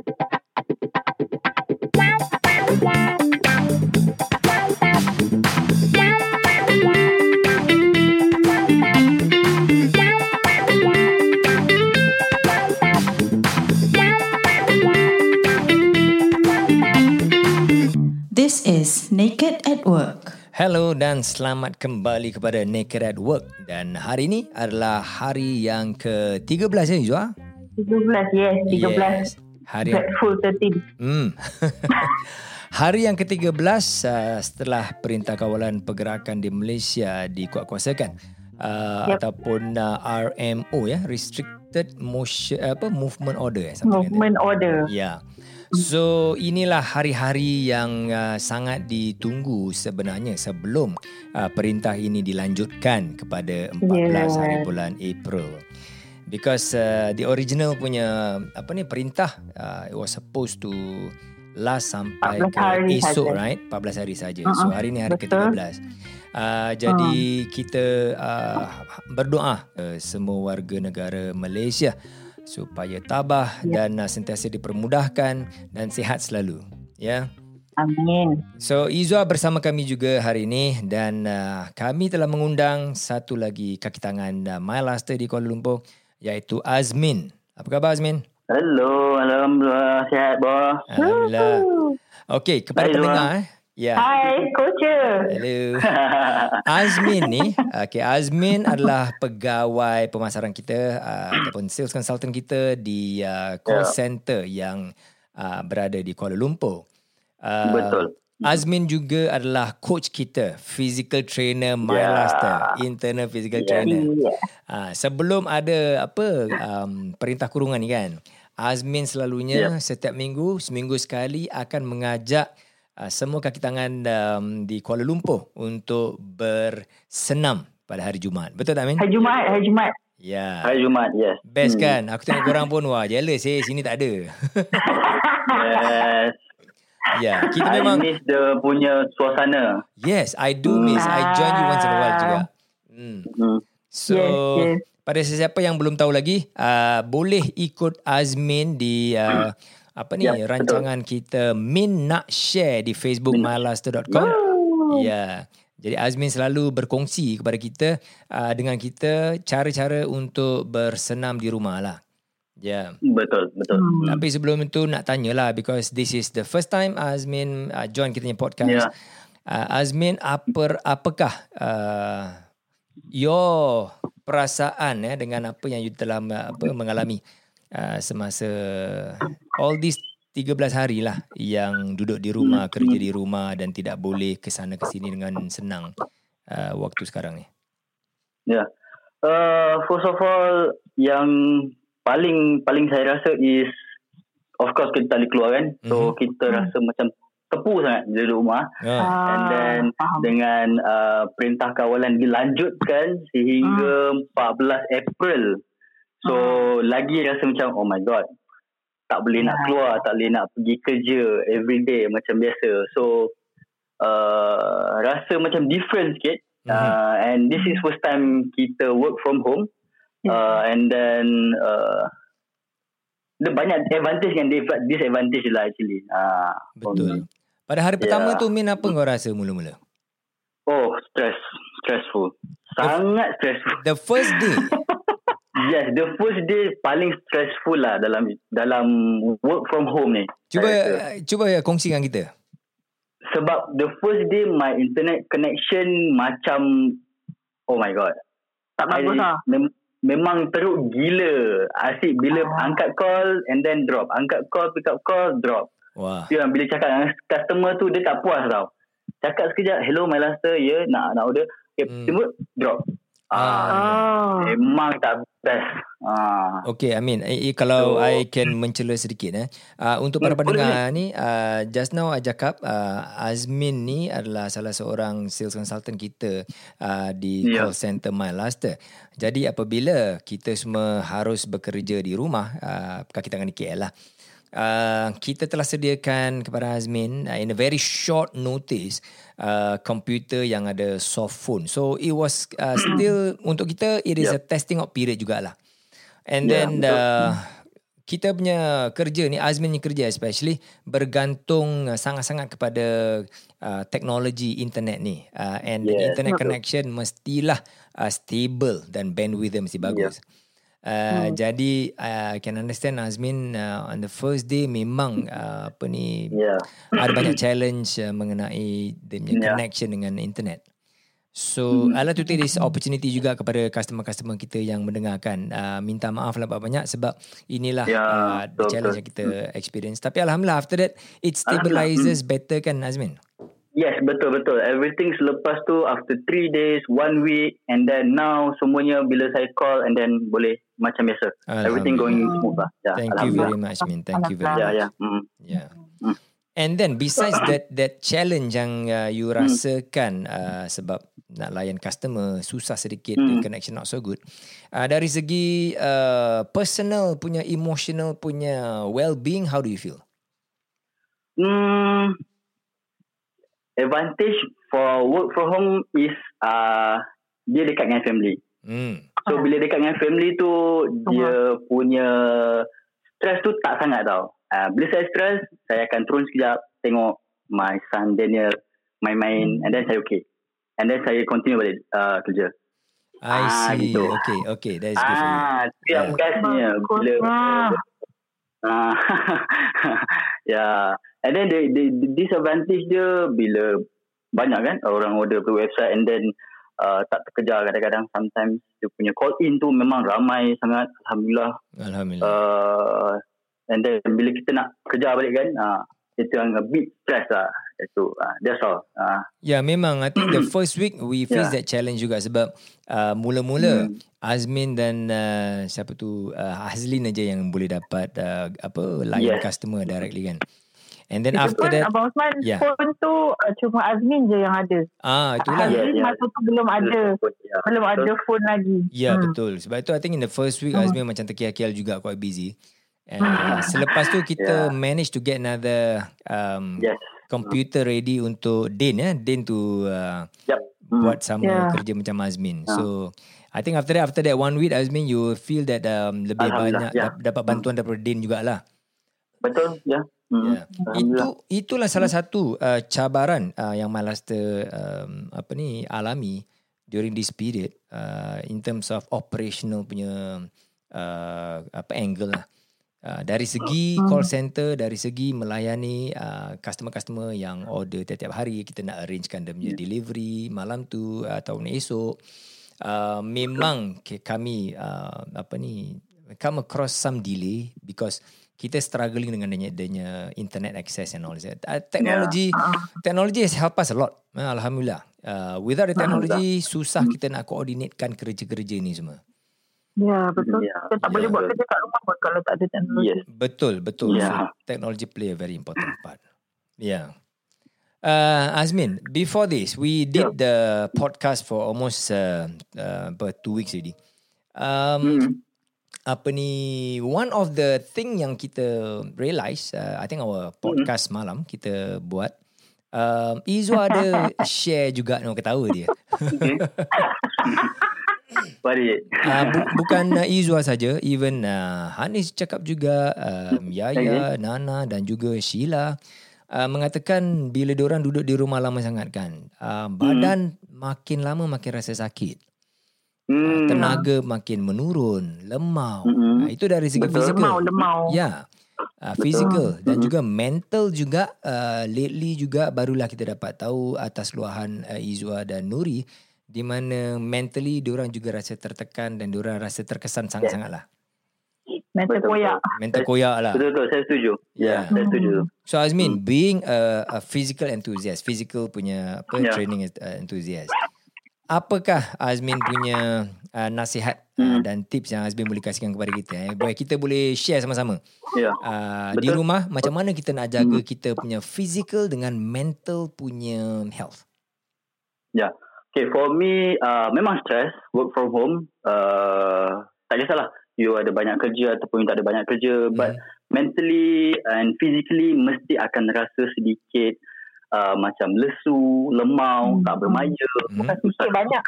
This is Naked at Work. Hello dan selamat kembali kepada Naked at Work dan hari ini adalah hari yang ke-13 ya Izwa? 13, yes, 13. Yes. Hari yang, Full 13. hmm. hari yang ke-13 uh, setelah Perintah Kawalan Pergerakan di Malaysia dikuatkuasakan uh, Yep. ataupun uh, RMO ya, Restricted Motion apa Movement Order eh. Movement order. Ya. So inilah hari-hari yang uh, sangat ditunggu sebenarnya sebelum uh, perintah ini dilanjutkan kepada 14 Yeah. hari bulan April. Because uh, the original punya apa ni perintah uh, it was supposed to last sampai 14 ke esok saja. right 14 hari saja. Uh-uh, So hari ni hari betul. ke-13. Uh, jadi kita uh, berdoa uh, semua warga negara Malaysia supaya tabah Ya. dan uh, sentiasa dipermudahkan dan sihat selalu. Ya. Amin. So Izwa bersama kami juga hari ini dan uh, kami telah mengundang satu lagi kaki tangan uh, MyLaster di Kuala Lumpur iaitu Azmin. Apa khabar Azmin? Hello, Alhamdulillah sihat bos. Alhamdulillah. Okey, kepada Hai, pendengar eh. Ya. Hai, Coach. Hello. Azmin ni, okay, Azmin adalah pegawai pemasaran kita uh, ataupun sales consultant kita di uh, call Ya. center yang uh, berada di Kuala Lumpur. Uh, Betul. Azmin juga adalah coach kita, physical trainer. MyLaster, internal physical Ya. trainer. Ya. Ah, sebelum ada apa um, perintah kurungan ni kan. Azmin selalunya Yep. setiap minggu, seminggu sekali akan mengajak uh, semua kaki tangan um, di Kuala Lumpur untuk bersenam pada hari Jumaat. Betul tak Amin? Hari Jumaat, hari Jumaat. Ya. Hari Jumaat, yes. Best kan? Aku tengok korang pun wah jealous eh sini tak ada. Yes. Ya, kita I memang miss the punya suasana. yes, I do miss. I join you once in a while juga. Hmm. Hmm. So Yes, yes. pada sesiapa yang belum tahu lagi, uh, boleh ikut Azmin di uh, apa ni Ya, betul. rancangan kita Min nak share di Facebook mylaster.com. Ya. Jadi Azmin selalu berkongsi kepada kita uh, dengan kita cara-cara untuk bersenam di rumah lah. Ya. Betul, betul. Hmm. Tapi sebelum itu nak tanyalah because this is the first time Azmin uh, join kita punya podcast. Ya. Uh, Azmin apa apakah uh, your perasaan ya dengan apa yang you telah uh, apa mengalami uh, semasa all these 13 hari lah yang duduk di rumah, kerja di rumah dan tidak boleh ke sana ke sini dengan senang uh, waktu sekarang ni. Yeah. Uh, first of all, yang paling paling saya rasa is of course kita tak boleh keluar kan. So Mhm. kita rasa macam tepu sangat di rumah. Oh. And then Ah, faham. dengan uh, perintah kawalan dilanjutkan sehingga 14 April. So lagi rasa macam oh my god. Tak boleh nak Ya. keluar, tak boleh nak pergi kerja every day macam biasa. So uh, rasa macam different sikit. Mhm. Uh, and this is first time kita work from home. Ya. Uh, and then uh, dia banyak advantage dan disadvantage lah actually. Uh, Betul. Pada hari pertama Ya. tu Min apa kau rasa mula-mula? Oh, stress. Stressful. Sangat stressful. The first day. Yes, the first day paling stressful lah dalam dalam work from home ni. Cuba Saya rasa. cuba kongsikan kita. Sebab the first day my internet connection macam oh my god. Tak bagus lah. Mem- memang teruk gila. Asyik bila Ah. angkat call and then drop. Angkat call, pick up call, drop. Wah. Yang bila cakap dengan customer tu dia tak puas tau. Cakap sekejap, hello my laster, ya, yeah, nak nak order. Okay, Hmm. tiba, drop. Ah, Oh. Memang tak best. Ah. Okay, Amin. Eh, eh, kalau So- I can mencela sedikit eh. Uh, untuk para pendengar ni, uh, just now I cakap uh, Azmin ni adalah salah seorang sales consultant kita uh, di Ya. call center MyLaster. Jadi apabila kita semua harus bekerja di rumah, uh, kaki tangan di KL lah. Uh, kita telah sediakan kepada Azmin uh, in a very short notice uh, komputer yang ada soft phone. So it was uh, still untuk kita it is a Yep. testing out period jugalah. And Ya, then betul. uh, kita punya kerja ni Azmin punya kerja especially bergantung uh, sangat-sangat kepada uh, teknologi internet ni uh, and the Yes. internet Betul. connection mestilah uh, stable dan bandwidth dia mesti bagus. Uh, Hmm. Jadi uh, I can understand Azmin uh, on the first day memang uh, apa ni Ya. ada banyak challenge uh, mengenai dia punya Ya. connection dengan internet. So, Hmm. I'd like to take this opportunity juga kepada customer-customer kita yang mendengarkan. Uh, minta maaf lah banyak-banyak sebab inilah Ya, uh, the betul, challenge betul. yang kita experience. Tapi Alhamdulillah after that, it stabilizes better kan Azmin? Yes, betul betul. Everything selepas tu after three days, one week, and then now semuanya bila saya call and then boleh macam biasa. Everything going smooth lah. Ya, Thank you very much Min. Thank you very Ya much. ya. Mm. Yeah. Mm. And then besides that that challenge yang uh, you rasakan uh, sebab nak layan customer susah sedikit the Hmm. connection not so good. Uh, dari segi uh, personal punya emotional punya well-being how do you feel? Hmm, advantage for work from home is uh, dia dekat dengan family. Hmm. So bila dekat dengan family tu dia punya stress tu tak sangat tau. Uh, bila saya stress, saya akan turun sekejap tengok my son Daniel main-main and then saya okay. And then saya continue balik uh, kerja. I Ah, see. gitu. Okay, okay. That is good for you. Ah, yang Yeah. bestnya bila Bagusnya. Ah, yeah. And then the, the, the disadvantage dia bila banyak kan orang order per website and then uh, tak terkejar kadang-kadang sometimes dia punya call in tu memang ramai sangat alhamdulillah Alhamdulillah. uh, and then bila kita nak kejar balik kan uh, itu yang a bit stress lah itu uh, that's all uh, Ya memang I think the first week we face Yeah. that challenge juga sebab uh, mula-mula Hmm. Azmin dan uh, siapa tu uh, Hazlin aja yang boleh dapat uh, apa layan Yes. customer directly kan. And then Itu after pun that Abang Osman Yeah. phone tu uh, cuma Azmin je yang ada. ah itulah. Yeah, Azmin yeah. masa tu belum ada. yeah. Belum ada phone lagi. Ya Hmm. betul. Sebab itu I think in the first week Hmm. Azmin macam terkial-kial juga quite busy. And uh, selepas tu kita Yeah. manage to get another um, yes computer ready untuk Din ya. Din to uh, yep Hmm. buat sama Yeah. kerja macam Azmin. Ah. So I think after that after that one week Azmin you feel that um, lebih banyak yeah. dap- dapat bantuan daripada Din jugalah. betul ya. Yeah. Alhamdulillah. Itu itulah salah satu uh, cabaran uh, yang Malaster um, apa ni alami during this period uh, in terms of operational punya uh, apa angle lah. Uh, dari segi call center, dari segi melayani uh, customer-customer yang order tiap-tiap hari, kita nak arrangekan dia punya delivery malam tu atau esok. Uh, memang kami uh, apa ni come across some delay because kita struggling dengan adanya, adanya internet access and all that. Uh, technology technology has helped us a lot. Uh, Alhamdulillah. Uh, without the technology susah kita nak coordinatekan kerja-kerja ni semua. Ya betul. Ya, Kita tak ya, boleh buat kerja kat rumah pun kalau tak ada teknologi. yes Betul, betul. Yeah. So technology play a very important part. Yeah. Uh, Azmin, before this, we did the podcast for almost uh, uh, about two weeks already. Um, Hmm. apa ni one of the thing yang kita realise uh, I think our podcast malam kita buat um, Izwa ada share juga no ketawa dia okay. Uh, bu- bukan uh, Izwa saja even uh, Hanis cakap juga um, Yaya Nana dan juga Sheila uh, mengatakan bila diorang duduk di rumah lama sangat kan uh, badan makin lama makin rasa sakit Hmm. tenaga makin menurun lemau uh, Mm-mm. itu dari segi Betul. fizikal Lemau, lemau. Ya. Uh, physical dan juga mental juga uh, lately juga barulah kita dapat tahu atas luahan uh, Izwa dan Nuri di mana mentally diorang juga rasa tertekan dan diorang rasa terkesan sangat-sangat lah. Mental koyak. Mental koyak lah. Betul betul saya setuju. Ya, Yeah. saya setuju. So Azmin, being a, a physical enthusiast, physical punya apa Yeah. training uh, enthusiast. Apakah Azmin punya uh, nasihat uh, Hmm. dan tips yang Azmin boleh kasihkan kepada kita eh? Boleh kita boleh share sama-sama. Ya. Uh, di rumah macam mana kita nak jaga kita punya physical dengan mental punya health. Ya. Okay, for me uh, memang stress work from home. Uh, tak kisahlah you ada banyak kerja ataupun you tak ada banyak kerja, but Hmm. mentally and physically mesti akan rasa sedikit uh, macam lesu, lemau, Hmm. tak bermaya, Hmm. Bukan fikir banyak.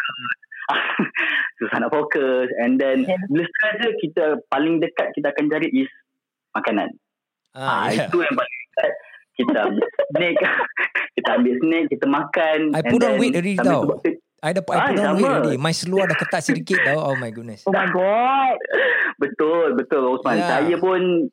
susah nak fokus and then Yeah. bila stress je kita paling dekat kita akan cari is makanan. Ah, Ah, yeah. itu yang paling dekat. Kita ambil snack, kita ambil snack, kita makan. I put on weight already tau. tu- I I Ah, put on weight already. My seluar dah ketat sedikit tau. Oh my goodness. Oh my god. Betul, betul Osman. Ya. Saya pun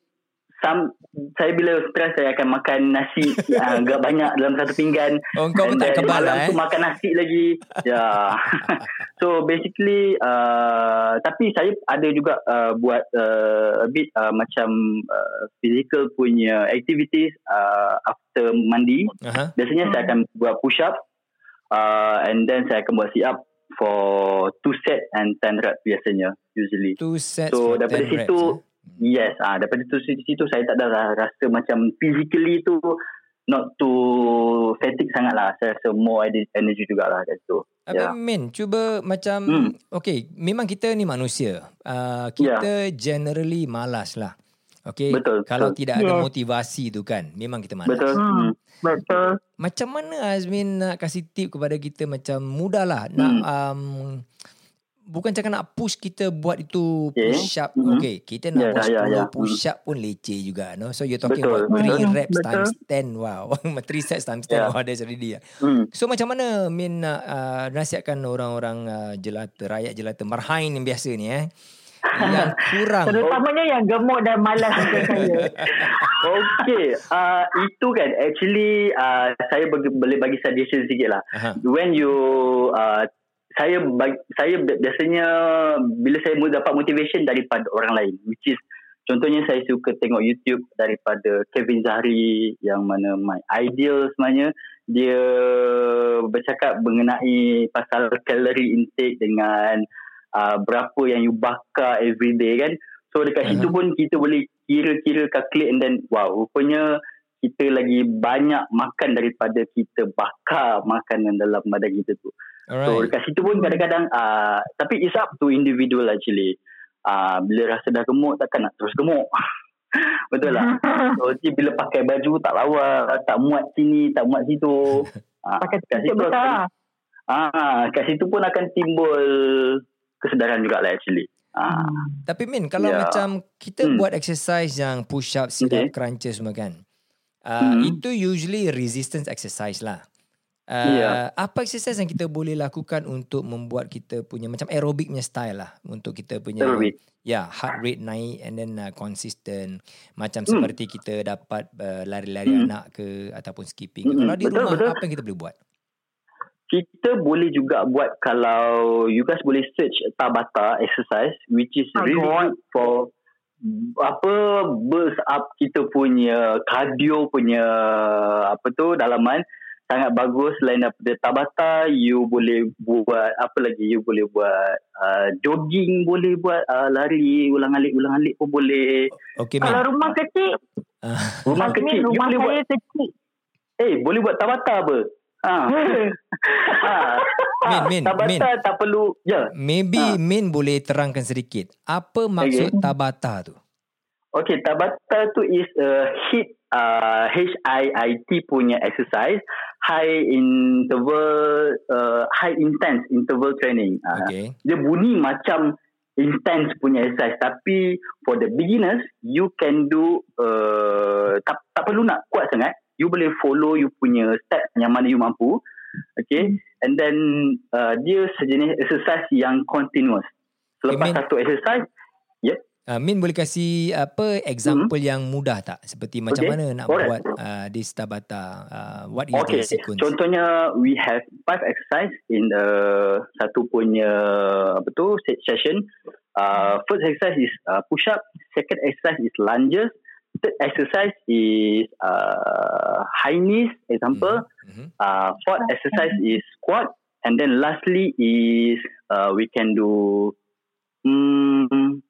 some, saya bila stres saya akan makan nasi uh, agak banyak dalam satu pinggan. Oh kau pun tak kebal lah eh. makan nasi lagi. Ya. so basically uh, tapi saya ada juga uh, buat uh, a bit uh, macam uh, physical punya activities uh, after mandi. Aha. Biasanya saya akan buat push up uh, and then saya akan buat sit up for two set and 10 rep biasanya usually. Two sets for So, daripada 10 reps. situ, eh. Yes, ah daripada tu situ, situ saya tak ada ra- rasa macam physically tu not too fatigue sangat lah. Saya rasa more energy jugalah kat situ. Apa Ya. Min, cuba macam Hmm. okay, memang kita ni manusia. Uh, kita generally malas lah. Okay, Betul, kalau betul. tidak ada Yes. motivasi tu kan, memang kita malas. Betul. Hmm. Hmm. Betul. Macam mana Azmin nak kasih tip kepada kita macam mudah lah nak Hmm. um, bukan cakap nak push kita buat itu Okay. push up. Mhm. Okay, kita nak Ya, buat ya, 10 ya. push up pun leceh juga. No? So you're talking Betul, about 3 betul. reps Betul. times 10. Wow. 3 sets times 10. Ya. Wow, that's already. Yeah. Hmm. So macam mana Min nak uh, nasihatkan orang-orang uh, jelata, rakyat jelata, marhain yang biasa ni eh. Yang kurang. Terutamanya yang gemuk dan malas macam saya. Okay, uh, itu kan actually uh, saya bagi, boleh bagi suggestion sikit lah. Aha. When you uh, saya saya bi- biasanya bila saya dapat motivation daripada orang lain which is contohnya saya suka tengok YouTube daripada Kevin Zahri yang mana my ideal sebenarnya dia bercakap mengenai pasal calorie intake dengan uh, berapa yang you bakar every day kan so dekat Uh-huh. situ pun kita boleh kira-kira calculate and then wow rupanya kita lagi banyak makan daripada kita bakar makanan dalam badan kita tu Alright. So dekat situ pun kadang-kadang uh, tapi it's up to individual actually. Uh, bila rasa dah gemuk takkan nak terus gemuk. Betul lah. So nanti bila pakai baju tak lawa, tak muat sini, tak muat situ. Uh, Pakai t-shirt besar. Ah, kat situ pun akan timbul kesedaran juga lah actually. Ah, Tapi Min, kalau Ya. macam kita Hmm. buat exercise yang push up, sit up, Okay. crunches semua kan. Uh, Hmm. Itu usually resistance exercise lah. Uh, Ya. Apa exercise yang kita boleh lakukan untuk membuat kita punya macam aerobic punya style lah untuk kita punya Aerobic. ya heart rate naik and then uh, consistent macam Hmm. seperti kita dapat uh, lari-lari Hmm. anak ke ataupun skipping. Hmm, Kalau di betul, rumah betul. apa yang kita boleh buat? kita boleh juga buat kalau you guys boleh search Tabata exercise which is My really good for apa burst up kita punya cardio punya apa tu dalaman sangat bagus. Selain daripada Tabata you boleh buat apa lagi? You boleh buat uh, jogging boleh buat uh, lari ulang-alik ulang-alik pun boleh. Okay Kalau Min. rumah kecil, rumah Azmin, kecil you rumah boleh buat saya kecil. eh boleh buat Tabata apa? Ha ha Min, Min, Tabata Min. tak perlu ya Maybe Ah. Min boleh terangkan sedikit. Apa maksud Tabata tu? Okay, Tabata tu is a HIIT, uh, H-I-I-T punya exercise, high interval, uh, high intense interval training. Uh, Okay. Dia bunyi macam intense punya exercise, tapi for the beginners, you can do, uh, tak, tak perlu nak kuat sangat. You boleh follow you punya step yang mana you mampu. Okay. And then, uh, dia sejenis exercise yang continuous. Selepas Min- satu exercise, Uh, Min boleh kasih apa example yang mudah tak? Seperti macam Okay, mana nak alright. buat uh, this Tabata? Uh, what is Okay, the sequence? contohnya we have five exercise in the satu punya apa tu se- session. Uh, first exercise is uh, push up, second exercise is lunges, third exercise is uh, high knees, example. Mhm. Uh, fourth exercise is squat, and then lastly is uh, we can do um,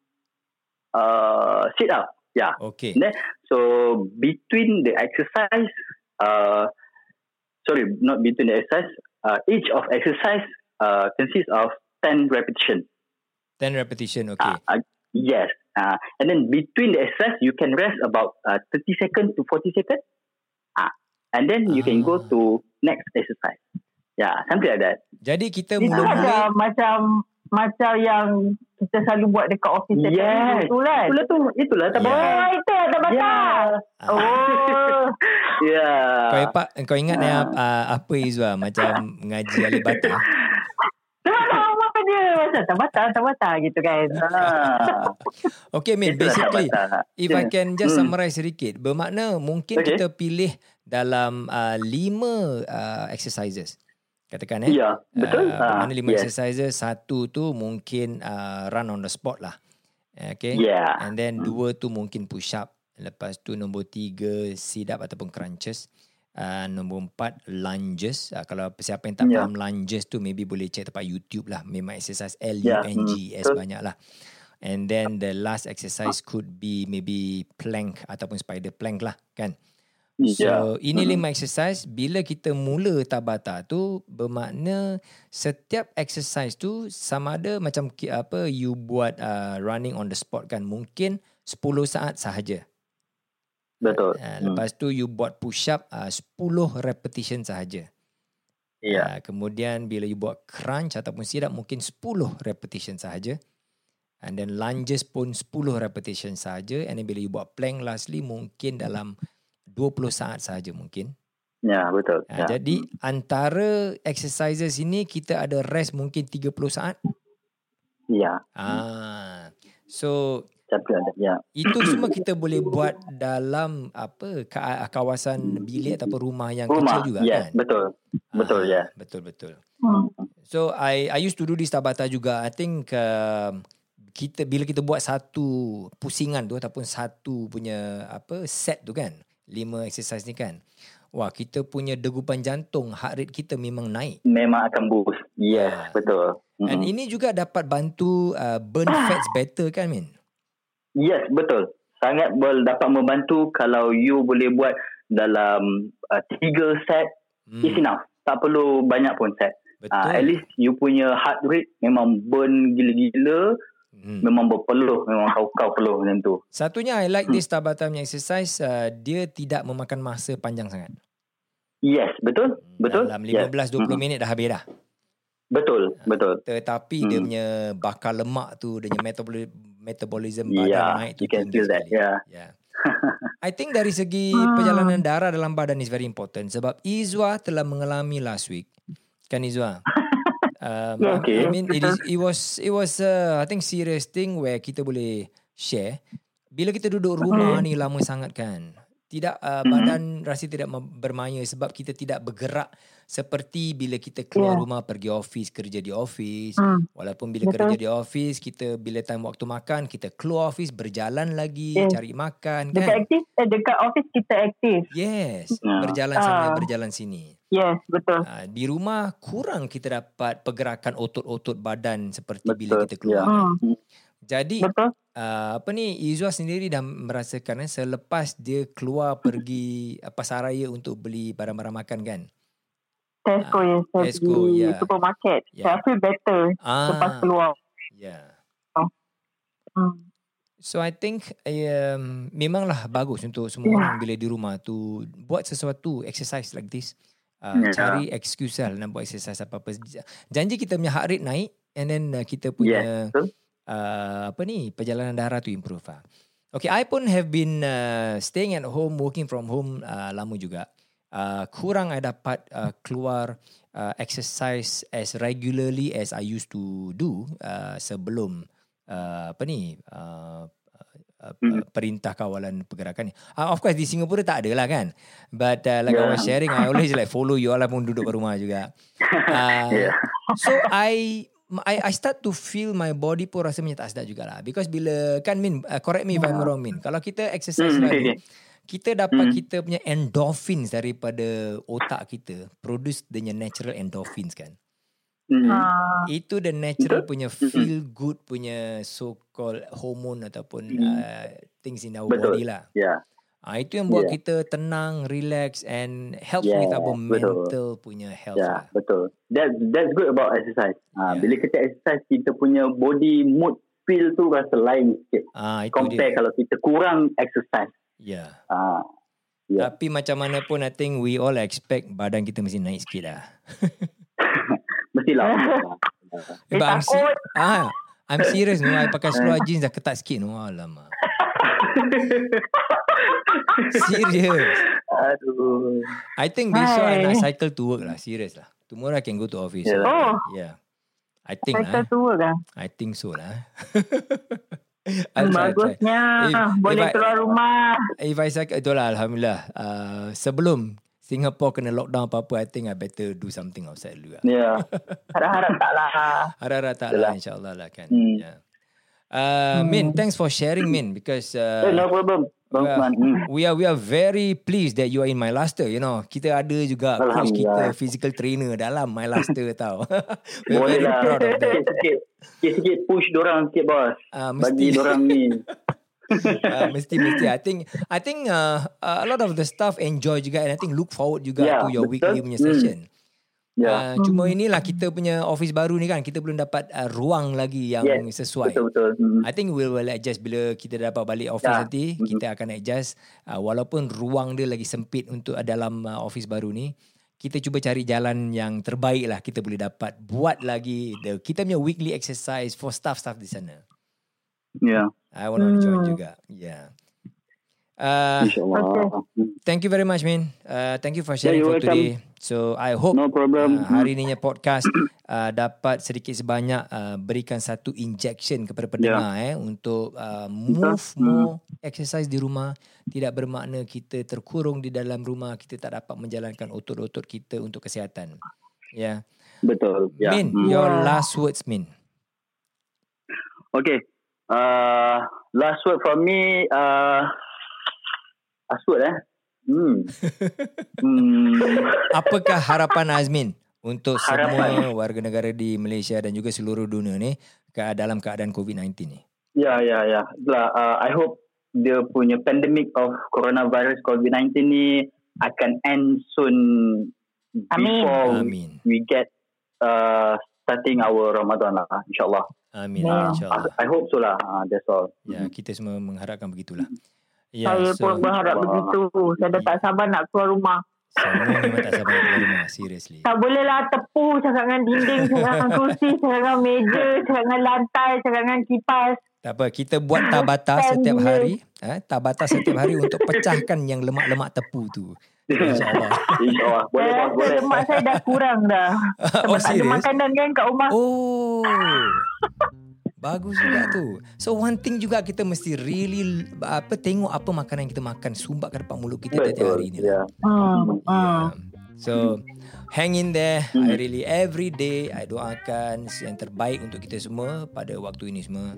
uh, sit up. Yeah. Okay. Then, so between the exercise, uh, sorry, not between the exercise, uh, each of exercise uh, consists of 10 repetition. 10 repetition. Okay. Uh, uh, yes. Uh, and then between the exercise, you can rest about uh, 30 seconds to 40 seconds. Uh, and then you can go Ah. to next exercise. Yeah, something like that. Jadi kita Itu mula-mula macam, macam macam yang kita selalu buat dekat office Yes. tu kan. Itulah tu, itulah Ya. Tabata. Oh, itu yang Tabata. Ya. Oh. Ya. Kau kau ingat ni uh, apa Izwa macam mengaji alih bata? Sebab dia macam Tabata, Tabata gitu kan. Ah. Okay Min, basically Tabata. if I Ya. can just Hmm. summarize sedikit, bermakna mungkin Okay. kita pilih dalam uh, lima uh, exercises. Katakan eh. Ya, betul. Uh, Ah, bermakna lima yes. exercises, satu tu mungkin uh, run on the spot lah. Okay. Yeah. And then dua tu mungkin push up. Lepas tu nombor tiga sit up ataupun crunches. Uh, nombor empat lunges. Uh, kalau siapa yang tak Ya. faham lunges tu maybe boleh check tempat YouTube lah. Memang exercise L-U-N-G-S hmm, betul. banyak lah. And then the last exercise could be maybe plank ataupun spider plank lah kan. So Ya. ini lima exercise bila kita mula tabata tu bermakna setiap exercise tu sama ada macam apa you buat uh, running on the spot kan mungkin 10 saat sahaja. Betul. Uh, lepas tu you buat push up uh, 10 repetition sahaja. Ya. Uh, kemudian bila you buat crunch ataupun sit up mungkin 10 repetition sahaja. And then lunges pun 10 repetition sahaja. And then bila you buat plank lastly mungkin dalam 20 saat sahaja mungkin. Ya, betul. Ha, Ya. Jadi antara exercises ini kita ada rest mungkin 30 saat. Ya. Ah. So Ada. Ya. itu semua kita boleh buat dalam apa ka- kawasan bilik ataupun rumah yang Rumah. kecil juga Yes, kan. betul. Betul, Ah, ya. Betul betul. Hmm. So I I used to do this Tabata juga. I think uh, kita bila kita buat satu pusingan tu ataupun satu punya apa set tu kan. Lima exercise ni kan. Wah, kita punya degupan jantung, heart rate kita memang naik. Memang akan boost. Yes, Ah. betul. And Mm. ini juga dapat bantu uh, burn fats better kan Min? Yes, betul. Sangat boleh dapat membantu kalau you boleh buat dalam uh, tiga set Hmm, is enough. Tak perlu banyak pun set. betul. Uh, at least you punya heart rate memang burn gila-gila, Hmm. memang berpeluh, memang kau-kau peluh macam tu. Satunya I like Hmm. this Tabata punya exercise, uh, dia tidak memakan masa panjang sangat. Yes, betul. Betul. Dalam yes. 15-20 Mm. minit dah habis dah. Betul, betul. Tetapi dia Hmm. punya bakar lemak tu, dia punya metaboli- metabolism Yeah, badan naik tu you can feel that. sekali. Yeah. Yeah. I think dari segi Hmm. perjalanan darah dalam badan is very important sebab Izwa telah mengalami last week. Kan Izwa? Um, Yeah, okay. I mean it is it was it was uh, I think serious thing where kita boleh share. Bila kita duduk rumah ni lama sangat kan. Tidak uh, Mm-hmm. badan rasa tidak bermaya sebab kita tidak bergerak seperti bila kita keluar Yeah. rumah pergi office kerja di office. Hmm. Walaupun bila Betul. kerja di office kita bila time waktu makan kita keluar office berjalan lagi Yeah. cari makan Dekat kan. aktif, eh, dekat office kita aktif. Yes, Ya. berjalan sana Ah. berjalan sini. Yes, betul. Ah, di rumah kurang kita dapat pergerakan otot-otot badan seperti Betul, bila kita keluar. ya. kan. Jadi Betul. uh, apa ni Izwa sendiri dah merasakan eh, selepas dia keluar pergi uh, pasaraya untuk beli barang-barang makan kan. Tesco Ah, yang saya Tesco, pergi yeah. supermarket. Yeah. Saya feel better Ah, lepas keluar. Yeah. Hmm. So I think um, memanglah bagus untuk semua Yeah. orang bila di rumah tu buat sesuatu exercise like this. Uh, Yeah. Cari excuse lah nak buat exercise apa-apa. Janji kita punya heart rate naik and then uh, kita punya betul. Uh, apa ni perjalanan darah tu improve lah. Okay, I pun have been uh, staying at home, working from home uh, lama juga. Uh, kurang I dapat uh, keluar uh, exercise as regularly as I used to do uh, sebelum uh, apa ni uh, uh, Hmm. perintah kawalan pergerakan ni. Uh, of course di Singapura tak ada lah kan. But uh, like I Yeah. was sharing, I always like follow you all lah pun duduk kat rumah juga. Uh, Yeah. So I I I start to feel my body pun rasa macam tak sedap jugalah. Because bila kan Min uh, correct me if I'm wrong Min. Kalau kita exercise Hmm, lagi okay. kita dapat Hmm. kita punya endorphins daripada otak kita produce the natural endorphins kan. Mm. Ah, Itu the natural punya feel good punya so called hormone ataupun Hmm. uh, things in our Betul. body lah. Yeah. Ah itu yang buat Yeah. kita tenang, relax and helps Yeah, with our betul. mental punya health Yeah, lah. betul. That that's good about exercise. Yeah. Ha, bila kita exercise kita punya body mood feel tu rasa lain sikit. Ah itu Compare dia. kalau kita kurang exercise. Yeah. Ha, Yeah. Tapi macam mana pun I think we all expect badan kita mesti naik sikit lah. mestilah. Dia But I'm, takut. ah, I'm serious no. I pakai seluar jeans dah ketat sikit no. Alamak. serious. Aduh. I think besok I Hai. nak cycle to work lah. Serious lah. Tomorrow I can go to office. Yeah. Oh. Yeah. I think Cycle lah. tua kan. I think so lah. I'll try, try. Bagusnya. If- Boleh if I- keluar rumah. If I cycle, itulah Alhamdulillah. Uh, sebelum Singapore kena lockdown apa-apa, I think I better do something outside dulu lah. Yeah. Harap-harap tak lah. Harap-harap tak lah insyaAllah lah kan. Hmm. Yeah. Uh, Min, thanks for sharing Min because uh, Eh, no problem. Usman. Hmm. we are we are very pleased that you are in my luster. You know, kita ada juga coach kita physical trainer dalam my luster tau. We're Boleh very lah. proud of that. Sikit-sikit. Sikit-sikit push dorang sikit bos. Ah, Bagi mesti. dorang ni. uh, mesti mesti I think I think uh, a lot of the staff enjoy juga and I think look forward juga Ya, to your betul. weekly punya Hmm. session. Ya. Uh, cuma inilah kita punya office baru ni kan kita belum dapat uh, ruang lagi yang Yes, sesuai. Betul-betul. Hmm. I think we will adjust bila kita dapat balik office Ya. nanti Mhm. kita akan adjust uh, walaupun ruang dia lagi sempit untuk uh, dalam uh, office baru ni kita cuba cari jalan yang terbaik lah kita boleh dapat buat lagi the, kita punya weekly exercise for staff-staff di sana. Ya. I want to join Hmm. juga. Yeah. Uh, InsyaAllah. Hmm. thank you very much, Min. Uh, thank you for Yeah, sharing you're for welcome. today. So I hope No problem. uh, hari ni punya podcast uh, dapat sedikit sebanyak uh, berikan satu injection kepada pendengar eh untuk uh, move Hmm. more exercise di rumah. Tidak bermakna kita terkurung di dalam rumah, kita tak dapat menjalankan otot-otot kita untuk kesihatan. Yeah. Betul. Ya. Min, Hmm. your Yeah. last words, Min. Okay. Uh, last word from me. Uh, last word eh. Hmm. hmm. Apakah harapan Azmin untuk Harapan. semua warga negara di Malaysia dan juga seluruh dunia ni ke dalam keadaan COVID-19 ni? Ya, ya, ya. Itulah, uh, I hope dia punya pandemic of coronavirus COVID-19 ni akan end soon Amin. before Amin. we get uh, starting our Ramadan lah, insyaAllah. Amin. Ya. InsyaAllah. I hope so lah, uh, that's all. Ya, kita semua mengharapkan begitulah. Ya, Saya so, pun berharap insyaAllah. begitu. Saya dah tak sabar nak keluar rumah. semua memang tak sabar nak keluar rumah. Seriously. Tak boleh lah tepu cakap dengan dinding, cakap dengan kursi, cakap dengan meja, cakap dengan lantai, cakap dengan kipas. Tak apa, kita buat tabata setiap hari. Ha, tabata setiap hari untuk pecahkan yang lemak-lemak tepu tu. InsyaAllah. InsyaAllah. Boleh, saya rasa boleh. lemak saya dah kurang dah. oh, Sebab tak ada makanan kan kat rumah. Oh. Bagus juga tu. So one thing juga kita mesti really apa tengok apa makanan yang kita makan sumbat ke depan mulut kita tiap hari ni. Ya. Hmm, hmm. Yeah. So hang in there. I Hmm. really every day I doakan yang terbaik untuk kita semua pada waktu ini semua.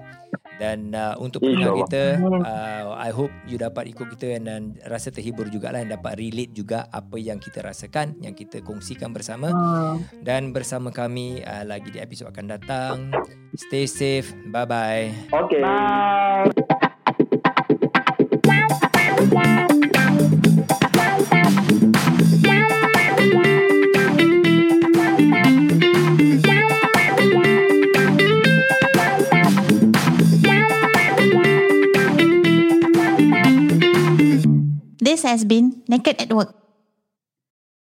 Dan uh, untuk pendengar kita, uh, I hope you dapat ikut kita and, dan rasa terhibur jugalah dan dapat relate juga apa yang kita rasakan, yang kita kongsikan bersama. Hmm. Dan bersama kami uh, lagi di episod akan datang. Stay safe. Bye-bye. Okay. Bye.